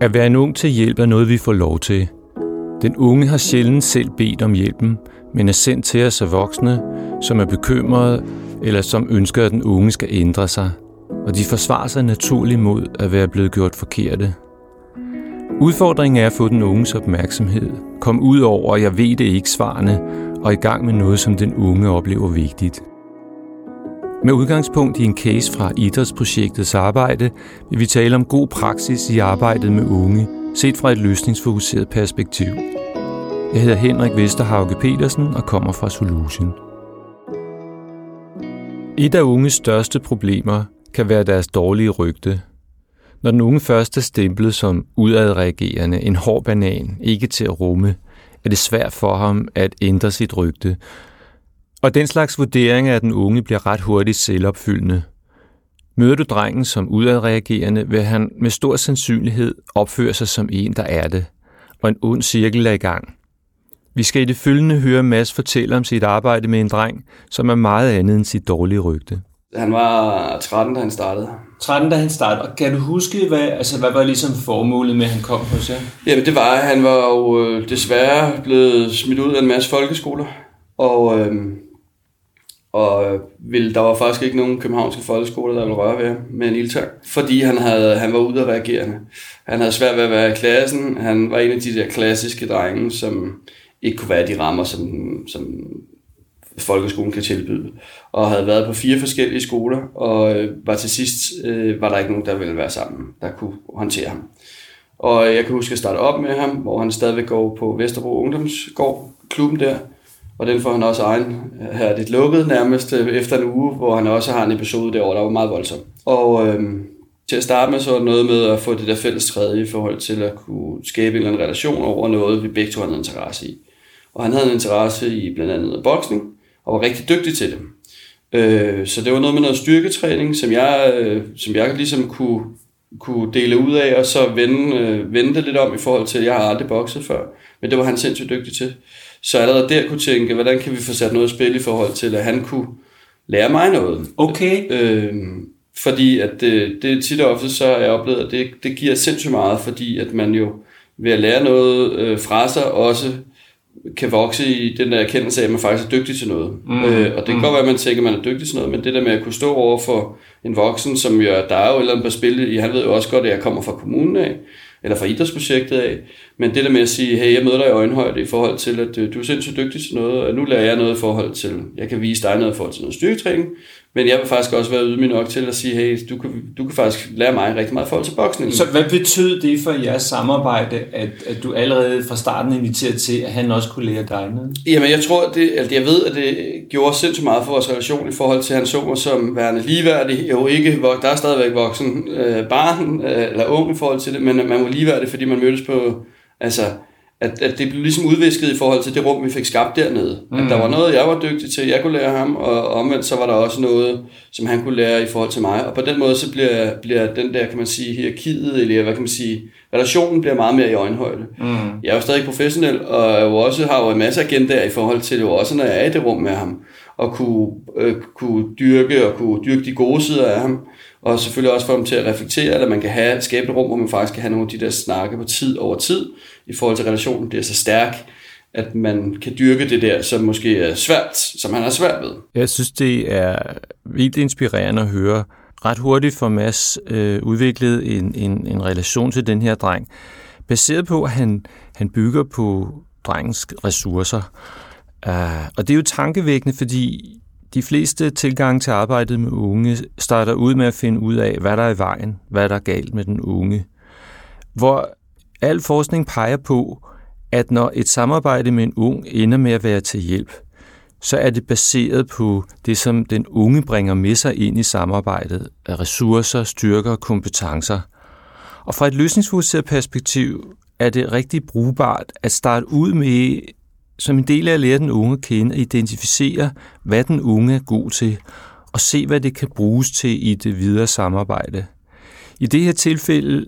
At være en ung til hjælp er noget, vi får lov til. Den unge har sjældent selv bedt om hjælpen, men er sendt til os af voksne, som er bekymrede eller som ønsker, at den unge skal ændre sig. Og de forsvarer sig naturligt mod at være blevet gjort forkerte. Udfordringen er at få den unges opmærksomhed, kom ud over, jeg ved det ikke svarene, og i gang med noget, som den unge oplever vigtigt. Med udgangspunkt i en case fra idrætsprojektets arbejde, vil vi tale om god praksis i arbejdet med unge, set fra et løsningsfokuseret perspektiv. Jeg hedder Henrik Vesterhauge Petersen og kommer fra Solution. Et af unges største problemer kan være deres dårlige rygte. Når den unge først er stemplet som udadreagerende, en hård banan, ikke til at rumme, er det svært for ham at ændre sit rygte, og den slags vurdering af den unge bliver ret hurtigt selvopfyldende. Møder du drengen som udadreagerende, vil han med stor sandsynlighed opføre sig som en, der er det, og en ond cirkel er i gang. Vi skal i det følgende høre Mads fortælle om sit arbejde med en dreng, som er meget andet end sit dårlige rygte. Han var 13, da han startede. 13, da han startede. Og kan du huske, hvad, altså, hvad var ligesom formålet med, at han kom hos jer? Jamen det var, at han var jo øh, desværre blevet smidt ud af en masse folkeskoler. Og øhm, og ville, der var faktisk ikke nogen københavnske folkeskoler, der ville røre ved ham med en ildtang, fordi han, havde, han var ude af reagerende. Han havde svært ved at være i klassen. Han var en af de der klassiske drenge, som ikke kunne være de rammer, som, som folkeskolen kan tilbyde. Og havde været på fire forskellige skoler, og øh, var til sidst øh, var der ikke nogen, der ville være sammen, der kunne håndtere ham. Og jeg kan huske at starte op med ham, hvor han stadigvæk går på Vesterbro Ungdomsgård, klubben der, og den får han også egen øh, her lidt lukket nærmest øh, efter en uge, hvor han også har en episode derovre, der var meget voldsom. Og øhm, til at starte med så var det noget med at få det der fælles træde i forhold til at kunne skabe en eller anden relation over noget, vi begge to havde en interesse i. Og han havde en interesse i blandt andet boksning, og var rigtig dygtig til det. Øh, så det var noget med noget styrketræning, som jeg, øh, som jeg ligesom kunne, kunne dele ud af, og så vende, øh, vende det lidt om i forhold til, at jeg har aldrig bokset før. Men det var han sindssygt dygtig til. Så allerede der kunne tænke, hvordan kan vi få sat noget i spil i forhold til, at han kunne lære mig noget. Okay. Øh, fordi at det, det tit og ofte så har jeg oplevet, at det, det giver sindssygt meget, fordi at man jo ved at lære noget øh, fra sig også kan vokse i den der erkendelse af, at man faktisk er dygtig til noget. Mm. Øh, og det kan mm. godt være, at man tænker, at man er dygtig til noget, men det der med at kunne stå over for en voksen, som jo, der er jo et eller andet på spil, han ved jo også godt, at jeg kommer fra kommunen af, eller fra idrætsprojektet af. Men det der med at sige, hey, jeg møder dig i øjenhøjde i forhold til, at øh, du er sindssygt dygtig til noget, og nu lærer jeg noget i forhold til, jeg kan vise dig noget i forhold til noget styrketræning, men jeg vil faktisk også være ydmyg nok til at sige, hey, du kan, du kan faktisk lære mig rigtig meget forhold til boksning. Så hvad betød det for jeres samarbejde, at, at du allerede fra starten inviterede til, at han også kunne lære dig noget? Jamen, jeg tror, det, altså, jeg ved, at det gjorde sindssygt meget for vores relation i forhold til, at han så mig som værende ligeværdig. Jo ikke, der er stadigvæk voksen øh, barn øh, eller ung i forhold til det, men man var ligeværdig, fordi man mødtes på, altså, at, at det blev ligesom udvisket i forhold til det rum, vi fik skabt dernede. Mm. At der var noget, jeg var dygtig til, jeg kunne lære ham, og omvendt så var der også noget, som han kunne lære i forhold til mig. Og på den måde så bliver, bliver den der, kan man sige, hierarkiet, eller hvad kan man sige, relationen bliver meget mere i øjenhøjde. Mm. Jeg er jo stadig professionel, og jeg også, har jo en masse agendaer i forhold til det, også når jeg er i det rum med ham, og kunne, øh, kunne dyrke og kunne dyrke de gode sider af ham og selvfølgelig også få dem til at reflektere, eller man kan have, skabe et rum, hvor man faktisk kan have nogle af de der snakke på tid over tid, i forhold til relationen bliver så stærk, at man kan dyrke det der, som måske er svært, som han har svært ved. Jeg synes, det er vildt inspirerende at høre. Ret hurtigt for Mads øh, udviklet en, en, en relation til den her dreng, baseret på, at han, han bygger på drengens ressourcer. Uh, og det er jo tankevækkende, fordi de fleste tilgange til arbejdet med unge starter ud med at finde ud af, hvad der er i vejen, hvad der er galt med den unge. Hvor al forskning peger på, at når et samarbejde med en ung ender med at være til hjælp, så er det baseret på det, som den unge bringer med sig ind i samarbejdet af ressourcer, styrker og kompetencer. Og fra et løsningsfokuseret perspektiv er det rigtig brugbart at starte ud med som en del af at lære den unge at kende og identificere, hvad den unge er god til, og se, hvad det kan bruges til i det videre samarbejde. I det her tilfælde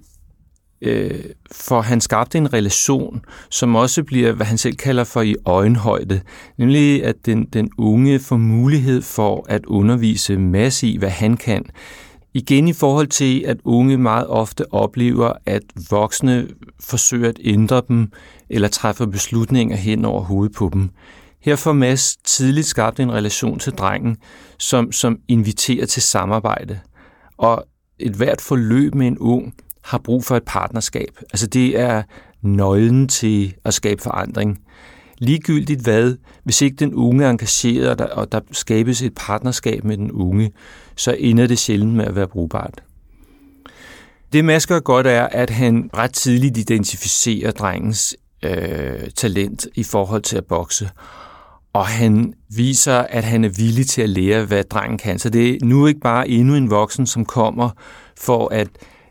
øh, får han skabt en relation, som også bliver, hvad han selv kalder for i øjenhøjde, nemlig at den, den unge får mulighed for at undervise masse i, hvad han kan, Igen i forhold til, at unge meget ofte oplever, at voksne forsøger at ændre dem eller træffer beslutninger hen over hovedet på dem. Her får Mads tidligt skabt en relation til drengen, som, som inviterer til samarbejde. Og et hvert forløb med en ung har brug for et partnerskab. Altså det er nøglen til at skabe forandring. Ligegyldigt hvad, hvis ikke den unge er engageret, og der, og der skabes et partnerskab med den unge, så ender det sjældent med at være brugbart. Det Mads gør godt er, at han ret tidligt identificerer drengens øh, talent i forhold til at bokse. Og han viser, at han er villig til at lære, hvad drengen kan. Så det er nu ikke bare endnu en voksen, som kommer for at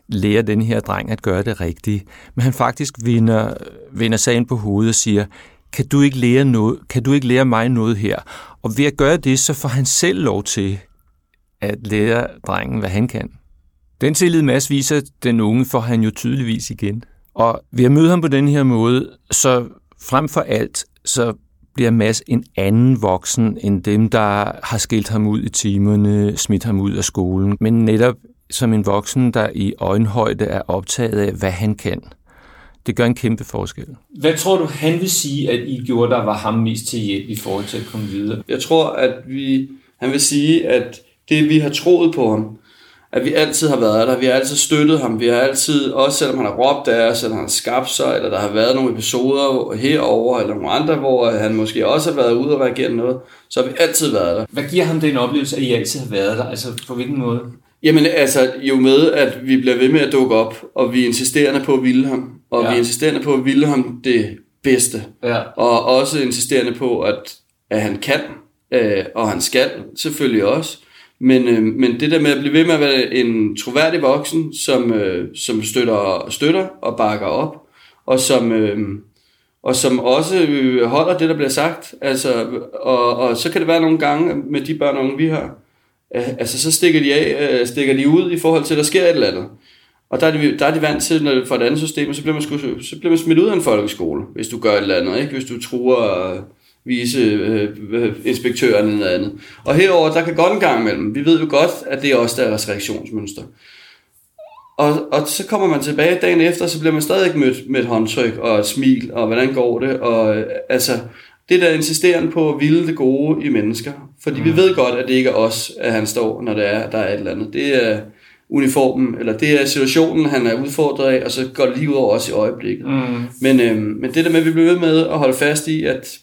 lære den her dreng at gøre det rigtige. Men han faktisk vinder, vinder sagen på hovedet og siger, kan du ikke lære noget? Kan du ikke lære mig noget her? Og ved at gøre det, så får han selv lov til at lære drengen, hvad han kan. Den tillid Mads viser den unge, får han jo tydeligvis igen. Og ved at møde ham på den her måde, så frem for alt, så bliver Mads en anden voksen end dem, der har skilt ham ud i timerne, smidt ham ud af skolen, men netop som en voksen, der i øjenhøjde er optaget af, hvad han kan. Det gør en kæmpe forskel. Hvad tror du, han vil sige, at I gjorde, der var ham mest til hjælp i forhold til at komme videre? Jeg tror, at vi, han vil sige, at det vi har troet på ham, at vi altid har været der, vi har altid støttet ham, vi har altid, også selvom han har råbt af os, eller han har skabt sig, eller der har været nogle episoder herover eller nogle andre, hvor han måske også har været ude og reagere noget, så har vi altid været der. Hvad giver ham den oplevelse, at I altid har været der? Altså på hvilken måde? Jamen altså, jo med, at vi bliver ved med at dukke op, og vi er insisterende på at ville ham, og ja. vi er insisterende på at ville ham det bedste, Ja. og også insisterende på, at, at han kan, øh, og han skal selvfølgelig også, men, øh, men det der med at blive ved med at være en troværdig voksen, som, øh, som støtter, støtter og bakker op, og som, øh, og som også øh, holder det, der bliver sagt. Altså, og, og så kan det være nogle gange med de børn og unge, vi har, øh, altså så stikker de af, øh, stikker de ud i forhold til, at der sker et eller andet. Og der er de, der er de vant til, når det fra et andet system, så bliver, man sku, så bliver man smidt ud af en folkeskole, hvis du gør et eller andet, ikke? Hvis du truer vise øh, øh, inspektøren eller noget andet. Og herover der kan godt en gang imellem. Vi ved jo godt, at det er også deres reaktionsmønster. Og, og så kommer man tilbage dagen efter, så bliver man stadig mødt med et håndtryk og et smil, og hvordan går det, og øh, altså, det der insisterende på at ville det gode i mennesker. Fordi mm. vi ved godt, at det ikke er os, at han står, når det er, der er et eller andet. Det er uniformen, eller det er situationen, han er udfordret af, og så går det lige ud over os i øjeblikket. Mm. Men, øhm, men det der med, at vi bliver ved med at holde fast i, at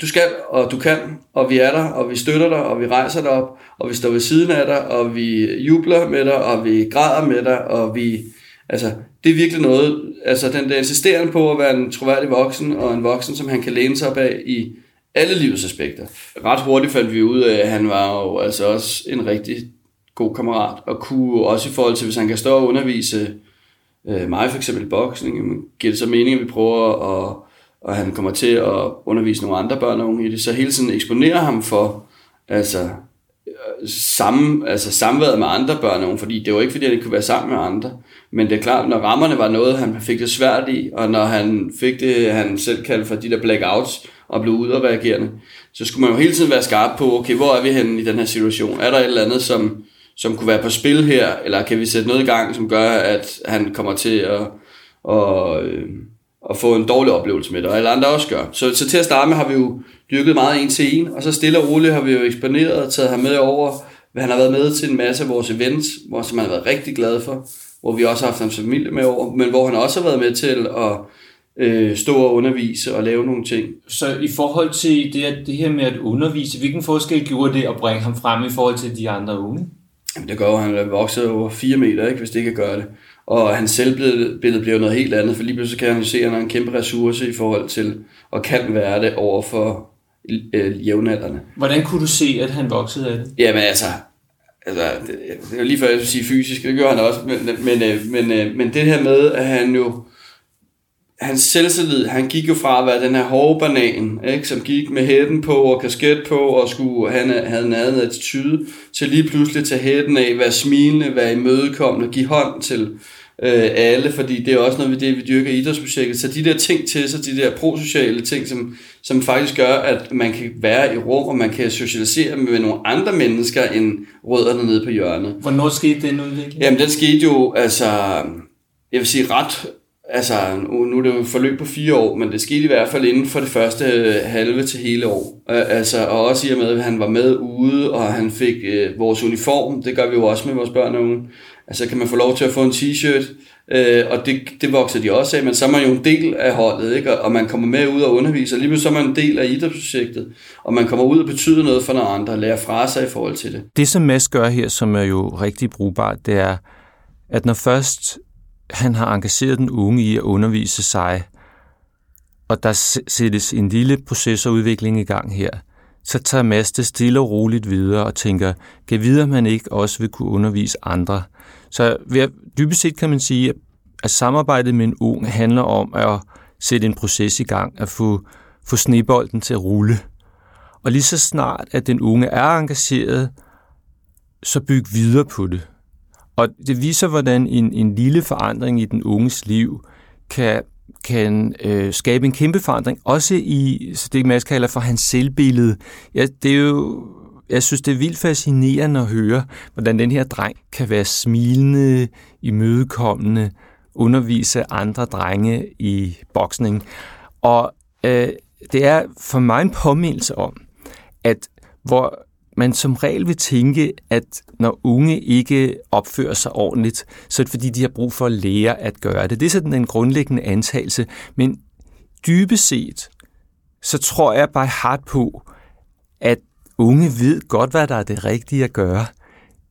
du skal, og du kan, og vi er der, og vi støtter dig, og vi rejser dig op, og vi står ved siden af dig, og vi jubler med dig, og vi græder med dig, og vi, altså, det er virkelig noget, altså den der insisterende på at være en troværdig voksen, og en voksen, som han kan læne sig op af i alle livets aspekter. Ret hurtigt fandt vi ud af, at han var jo altså også en rigtig god kammerat, og kunne også i forhold til, hvis han kan stå og undervise øh, mig for eksempel i boksning, giver det så mening, at vi prøver at, og han kommer til at undervise nogle andre børn og unge i det, så hele tiden eksponere ham for altså, øh, samme, altså samværet med andre børn og unge, fordi det var ikke fordi, han ikke kunne være sammen med andre, men det er klart, når rammerne var noget, han fik det svært i, og når han fik det, han selv kaldte for de der blackouts, og blev udadreagerende, så skulle man jo hele tiden være skarp på, okay, hvor er vi henne i den her situation? Er der et eller andet, som, som kunne være på spil her, eller kan vi sætte noget i gang, som gør, at han kommer til at, at, øh, at få en dårlig oplevelse med det, og alle andre også gør. Så, så til at starte med har vi jo dyrket meget en til en, og så stille og roligt har vi jo eksponeret og taget ham med over, hvad han har været med til en masse af vores events, hvor som han har været rigtig glad for, hvor vi også har haft hans familie med over, men hvor han også har været med til at øh, stå og undervise og lave nogle ting. Så i forhold til det, det her med at undervise, hvilken forskel gjorde det at bringe ham frem i forhold til de andre unge? Jamen, det gør jo, at han er vokset over 4 meter, ikke, hvis det ikke gøre det. Og hans selvbillede bliver noget helt andet, for lige pludselig kan han se, at han er en kæmpe ressource i forhold til, og kan være det over for øh, jævnaldrende. Hvordan kunne du se, at han voksede af det? Jamen altså, altså det, det er lige før jeg skulle sige fysisk, det gør han også, men, men, øh, men, øh, men det her med, at han jo, hans selvtillid, han gik jo fra at være den her hårde banan, ikke, som gik med hætten på og kasket på og skulle, han havde en anden attitude, til lige pludselig tage hætten af, være smilende, være imødekommende, give hånd til øh, alle, fordi det er også noget ved det, vi dyrker i idrætsprojektet. Så de der ting til sig, de der prosociale ting, som, som faktisk gør, at man kan være i rum, og man kan socialisere med nogle andre mennesker end rødderne nede på hjørnet. Hvornår skete den udvikling? Jamen, den skete jo, altså, jeg vil sige ret altså, nu er det jo et forløb på fire år, men det skete i hvert fald inden for det første øh, halve til hele år. Altså, og også i og med, at han var med ude, og han fik øh, vores uniform, det gør vi jo også med vores børn og unge. Altså, kan man få lov til at få en t-shirt, øh, og det, det vokser de også af, men så er man jo en del af holdet, ikke? og man kommer med ud og underviser, lige så er man en del af idrætsprojektet, og man kommer ud og betyder noget for nogle andre, og lærer fra sig i forhold til det. Det, som Mads gør her, som er jo rigtig brugbart, det er, at når først han har engageret den unge i at undervise sig, og der sættes en lille processorudvikling i gang her, så tager Mads det stille og roligt videre og tænker, kan videre man ikke også vil kunne undervise andre. Så ved, dybest set kan man sige, at samarbejdet med en ung handler om at sætte en proces i gang, at få, få snebolden til at rulle. Og lige så snart, at den unge er engageret, så byg videre på det. Og det viser, hvordan en, en lille forandring i den unges liv kan, kan øh, skabe en kæmpe forandring, også i så det, man kalder for hans selvbillede. Ja, det er jo, jeg synes, det er vildt fascinerende at høre, hvordan den her dreng kan være smilende, imødekommende, undervise andre drenge i boksning. Og øh, det er for mig en påmindelse om, at hvor man som regel vil tænke, at når unge ikke opfører sig ordentligt, så er det fordi, de har brug for at lære at gøre det. Det er sådan en grundlæggende antagelse. Men dybest set, så tror jeg bare hardt på, at unge ved godt, hvad der er det rigtige at gøre,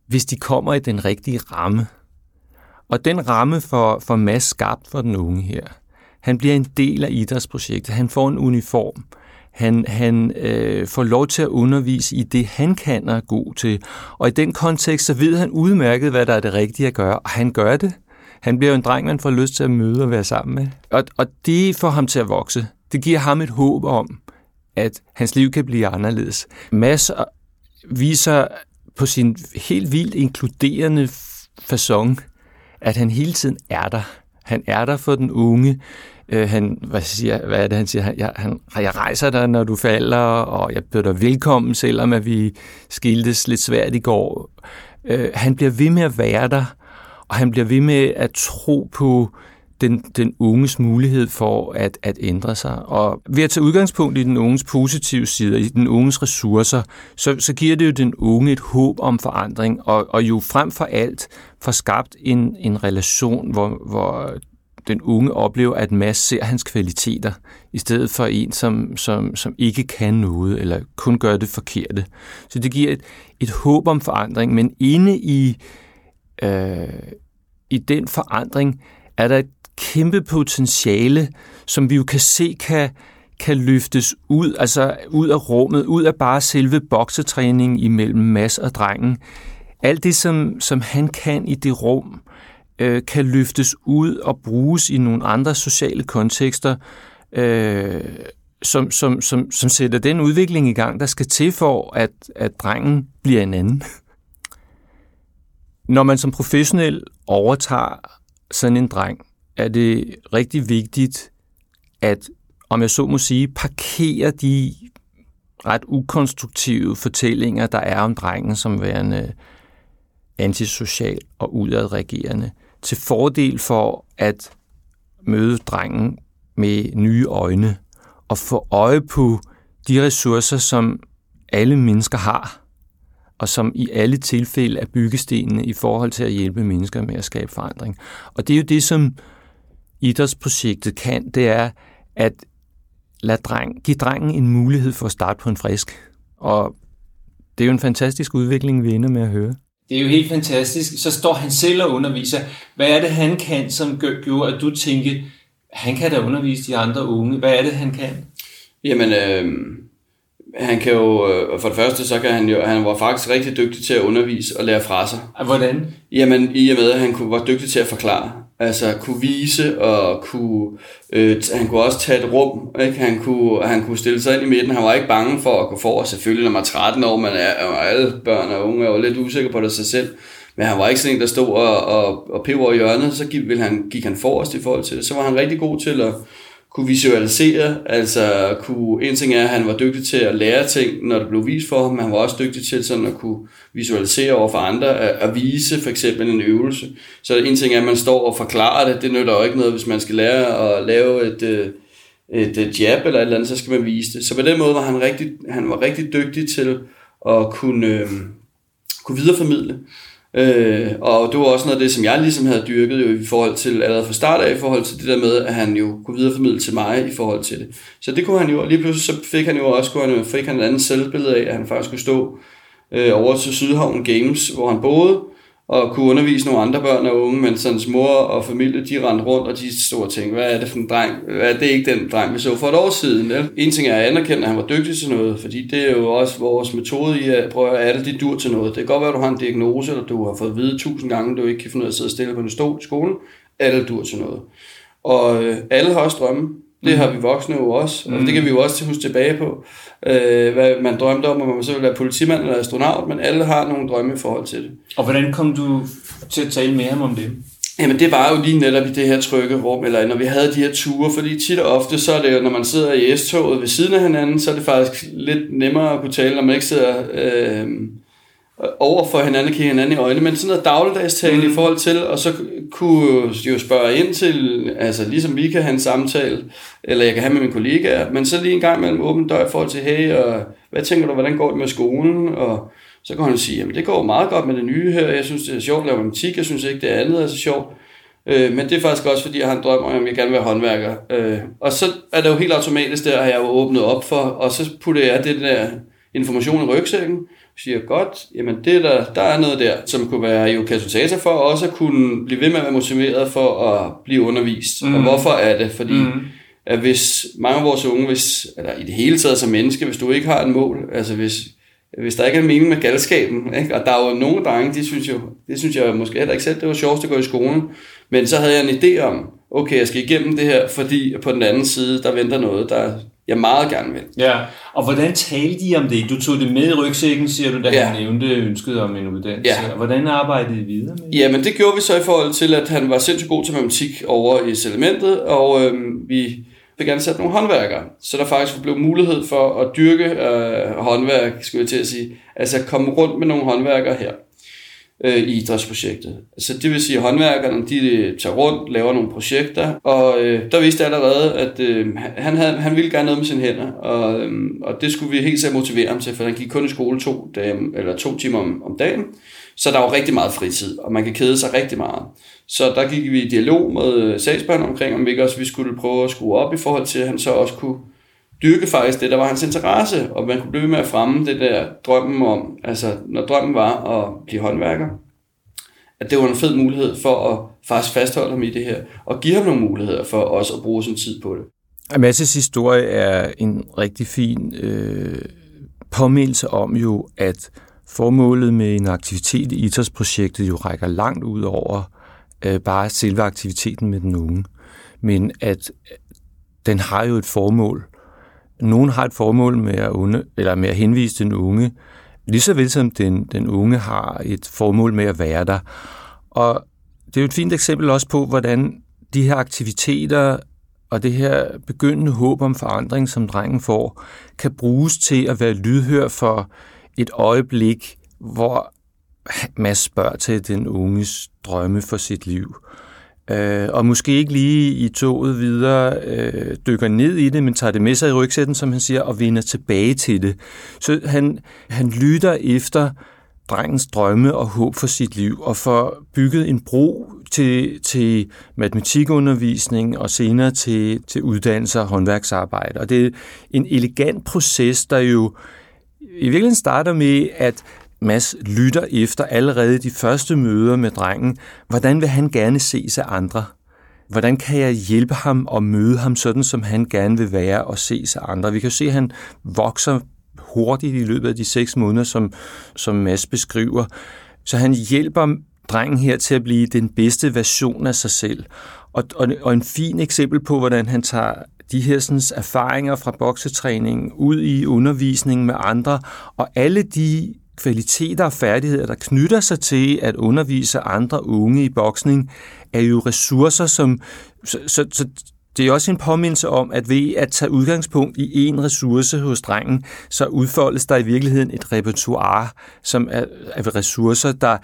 hvis de kommer i den rigtige ramme. Og den ramme for, for Mads skabt for den unge her. Han bliver en del af idrætsprojektet. Han får en uniform. Han, han øh, får lov til at undervise i det, han kan og er god til. Og i den kontekst, så ved han udmærket, hvad der er det rigtige at gøre, og han gør det. Han bliver jo en dreng, man får lyst til at møde og være sammen med. Og, og det får ham til at vokse. Det giver ham et håb om, at hans liv kan blive anderledes. Mads øh, viser på sin helt vildt inkluderende façon, at han hele tiden er der. Han er der for den unge. Øh, han, hvad, siger, hvad er det, han siger? Han, jeg, han, jeg rejser dig, når du falder, og jeg byder dig velkommen, selvom at vi skiltes lidt svært i går. Øh, han bliver ved med at være der, og han bliver ved med at tro på den, den unges mulighed for at, at ændre sig. Og ved at tage udgangspunkt i den unges positive sider, i den unges ressourcer, så, så giver det jo den unge et håb om forandring, og, og jo frem for alt får skabt en, en relation, hvor, hvor den unge oplever, at Mads ser hans kvaliteter, i stedet for en, som, som, som ikke kan noget, eller kun gør det forkerte. Så det giver et, et håb om forandring, men inde i, øh, i den forandring er der et kæmpe potentiale, som vi jo kan se kan, kan løftes ud, altså ud af rummet, ud af bare selve boksetræningen imellem Mads og drengen. Alt det, som, som han kan i det rum, øh, kan løftes ud og bruges i nogle andre sociale kontekster, øh, som, som, som, som sætter den udvikling i gang, der skal til for, at, at drengen bliver en anden. Når man som professionel overtager sådan en dreng, er det rigtig vigtigt, at, om jeg så må sige, parkere de ret ukonstruktive fortællinger, der er om drengen som værende antisocial og udadreagerende til fordel for at møde drengen med nye øjne og få øje på de ressourcer, som alle mennesker har, og som i alle tilfælde er byggestenene i forhold til at hjælpe mennesker med at skabe forandring. Og det er jo det, som idrætsprojektet kan, det er at lade dreng, give drengen en mulighed for at starte på en frisk. Og det er jo en fantastisk udvikling, vi ender med at høre. Det er jo helt fantastisk. Så står han selv og underviser. Hvad er det, han kan, som gjorde, at du tænkte, han kan da undervise de andre unge. Hvad er det, han kan? Jamen, øh, han kan jo, øh, for det første, så kan han jo, han var faktisk rigtig dygtig til at undervise og lære fra sig. Hvordan? Jamen, i og med, at han kunne, var dygtig til at forklare. Altså, kunne vise, og kunne, øh, han kunne også tage et rum, ikke? Han, kunne, han kunne stille sig ind i midten. Han var ikke bange for at gå for, og selvfølgelig, når man er 13 år, man er, og alle børn og unge er jo lidt usikre på det sig selv. Men han var ikke sådan en, der stod og, og, og peber i hjørnet, så gik, ville han, gik han forrest i forhold til det. Så var han rigtig god til at kunne visualisere, altså kunne, en ting er, at han var dygtig til at lære ting, når det blev vist for ham, men han var også dygtig til sådan at kunne visualisere over for andre, at, at vise for eksempel en øvelse. Så en ting er, at man står og forklarer det, det nytter jo ikke noget, hvis man skal lære at lave et, øh, et, et jab eller et eller andet, så skal man vise det. Så på den måde var han rigtig, han var rigtig dygtig til at kunne, øh, kunne videreformidle. Øh, og det var også noget af det, som jeg ligesom havde dyrket jo i forhold til, allerede fra start af, i forhold til det der med, at han jo kunne videreformidle til mig i forhold til det. Så det kunne han jo, og lige pludselig så fik han jo også, kunne han, fik han et andet selvbillede af, at han faktisk kunne stå øh, over til Sydhavn Games, hvor han boede, og kunne undervise nogle andre børn og unge, men hans mor og familie, de rendte rundt, og de stod og tænkte, hvad er det for en dreng? Hvad er det ikke den dreng, vi så for et år siden? Ja? En ting er at anerkende, at han var dygtig til noget, fordi det er jo også vores metode i at prøve at alle de dur til noget. Det kan godt være, at du har en diagnose, eller du har fået at vide tusind gange, at du ikke kan finde ud af at sidde stille på en stol i skolen. Alle dur til noget. Og øh, alle har også drømme. Det har vi voksne jo også, og det kan vi jo også huske tilbage på, øh, hvad man drømte om, om man så ville være politimand eller astronaut, men alle har nogle drømme i forhold til det. Og hvordan kom du til at tale med ham om det? Jamen det var jo lige netop i det her trygge rum, eller når vi havde de her ture, fordi tit og ofte, så er det jo, når man sidder i S-toget ved siden af hinanden, så er det faktisk lidt nemmere at kunne tale, når man ikke sidder øh, over for hinanden, kigge hinanden i øjnene, men sådan noget dagligdags tale mm. i forhold til, og så kunne jo spørge ind til, altså ligesom vi kan have en samtale, eller jeg kan have med mine kollegaer, men så lige en gang mellem åben dør i forhold til, hey, og hvad tænker du, hvordan går det med skolen, og så kan hun sige, jamen det går meget godt med det nye her, jeg synes det er sjovt at lave matematik, jeg synes ikke det andet er så sjovt, øh, men det er faktisk også fordi, jeg har en drøm om, at jeg gerne vil være håndværker, øh, og så er det jo helt automatisk der, at jeg jo åbnet op for, og så putter jeg det der information i rygsækken, siger, godt, jamen det der, der er noget der, som kunne være jo katalysator for også at kunne blive ved med at være motiveret for at blive undervist. Mm. Og hvorfor er det? Fordi mm. at hvis mange af vores unge, hvis, eller i det hele taget som menneske, hvis du ikke har en mål, altså hvis, hvis der ikke er en mening med galskaben, ikke? og der er jo nogle drenge, de synes jo, det synes jeg måske heller ikke selv, det var sjovt at gå i skolen, men så havde jeg en idé om, okay, jeg skal igennem det her, fordi på den anden side, der venter noget, der jeg meget gerne vil. Ja, og hvordan talte I om det? Du tog det med i rygsækken, siger du, da ja. han nævnte ønsket om en uddannelse. Ja. Og hvordan arbejdede I videre med det? Ja, men det gjorde vi så i forhold til, at han var sindssygt god til matematik over i Selementet, og øhm, vi fik ansat nogle håndværkere. Så der faktisk blev mulighed for at dyrke øh, håndværk, skulle jeg til at sige. Altså komme rundt med nogle håndværkere her øh, i idrætsprojektet. Så det vil sige, at håndværkerne de øh, tager rundt, laver nogle projekter, og øh, der vidste jeg allerede, at øh, han, havde, han ville gerne noget med sine hænder, og, øh, og det skulle vi helt sikkert motivere ham til, for han gik kun i skole to, dage, eller to timer om, om dagen, så der var rigtig meget fritid, og man kan kede sig rigtig meget. Så der gik vi i dialog med øh, sagsbørn omkring, om vi ikke også vi skulle prøve at skrue op i forhold til, at han så også kunne dyrke faktisk det, der var hans interesse, og man kunne blive med at fremme det der drømmen om, altså når drømmen var at blive håndværker, at det var en fed mulighed for at faktisk fastholde ham i det her, og give ham nogle muligheder for også at bruge sin tid på det. Amasses historie er en rigtig fin øh, påmindelse om jo, at formålet med en aktivitet i idrætsprojektet jo rækker langt ud over øh, bare selve aktiviteten med den unge, men at øh, den har jo et formål, nogen har et formål med at, unde, eller med at henvise den unge, lige så vel som den, den unge har et formål med at være der. Og det er jo et fint eksempel også på, hvordan de her aktiviteter og det her begyndende håb om forandring, som drengen får, kan bruges til at være lydhør for et øjeblik, hvor Mads spørger til den unges drømme for sit liv øh, og måske ikke lige i toget videre øh, dykker ned i det, men tager det med sig i rygsætten, som han siger, og vender tilbage til det. Så han, han lytter efter drengens drømme og håb for sit liv, og får bygget en bro til, til matematikundervisning og senere til, til uddannelse og håndværksarbejde. Og det er en elegant proces, der jo i virkeligheden starter med, at Mads lytter efter allerede de første møder med drengen. Hvordan vil han gerne ses af andre? Hvordan kan jeg hjælpe ham og møde ham sådan, som han gerne vil være og ses af andre? Vi kan jo se, at han vokser hurtigt i løbet af de seks måneder, som, som Mads beskriver. Så han hjælper drengen her til at blive den bedste version af sig selv. Og, og, og en fin eksempel på, hvordan han tager de her sådan, erfaringer fra boksetræningen ud i undervisningen med andre, og alle de kvaliteter og færdigheder, der knytter sig til at undervise andre unge i boksning, er jo ressourcer, som... Så, så, så det er også en påmindelse om, at ved at tage udgangspunkt i en ressource hos drengen, så udfoldes der i virkeligheden et repertoire, som er, er ressourcer, der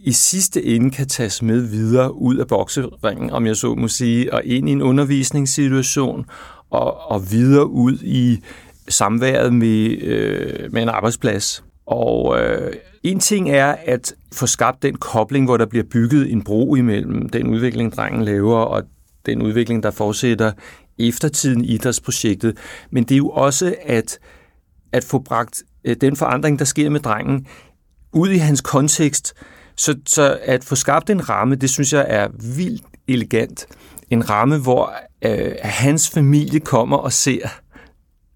i sidste ende kan tages med videre ud af bokseringen, om jeg så må sige, og ind i en undervisningssituation, og, og videre ud i samværet med, øh, med en arbejdsplads. Og øh, en ting er at få skabt den kobling, hvor der bliver bygget en bro imellem den udvikling, drengen laver, og den udvikling, der fortsætter efter tiden i idrætsprojektet. Men det er jo også at, at få bragt øh, den forandring, der sker med drengen, ud i hans kontekst, så, så at få skabt en ramme, det synes jeg er vildt elegant. En ramme, hvor øh, hans familie kommer og ser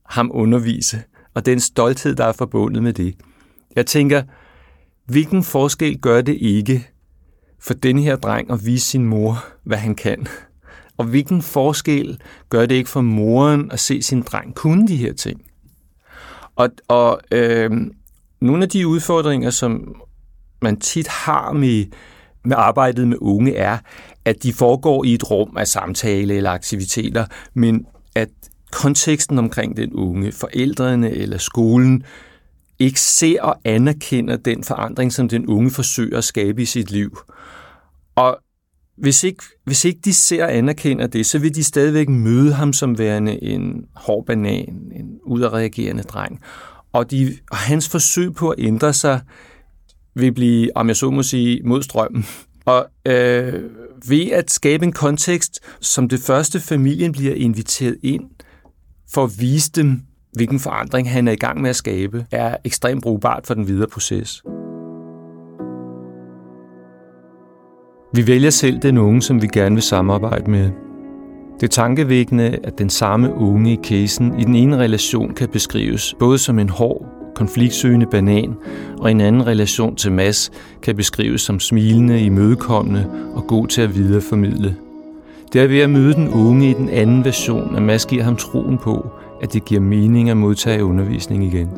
ham undervise, og den stolthed, der er forbundet med det. Jeg tænker, hvilken forskel gør det ikke for den her dreng at vise sin mor, hvad han kan? Og hvilken forskel gør det ikke for moren at se sin dreng kunne de her ting? Og, og øh, nogle af de udfordringer, som man tit har med, med arbejdet med unge, er, at de foregår i et rum af samtale eller aktiviteter, men at konteksten omkring den unge, forældrene eller skolen, ikke ser og anerkender den forandring, som den unge forsøger at skabe i sit liv. Og hvis ikke, hvis ikke de ser og anerkender det, så vil de stadigvæk møde ham som værende en hård banan, en udadreagerende dreng. Og, de, og hans forsøg på at ændre sig vil blive, om jeg så må sige, mod strømmen. Og øh, ved at skabe en kontekst, som det første familien bliver inviteret ind for at vise dem, hvilken forandring han er i gang med at skabe, er ekstremt brugbart for den videre proces. Vi vælger selv den unge, som vi gerne vil samarbejde med. Det er tankevækkende, at den samme unge i casen i den ene relation kan beskrives både som en hård, konfliktsøgende banan, og en anden relation til Mass kan beskrives som smilende, imødekommende og god til at videreformidle. Det er ved at møde den unge i den anden version, at Mads giver ham troen på, at det giver mening at modtage undervisning igen.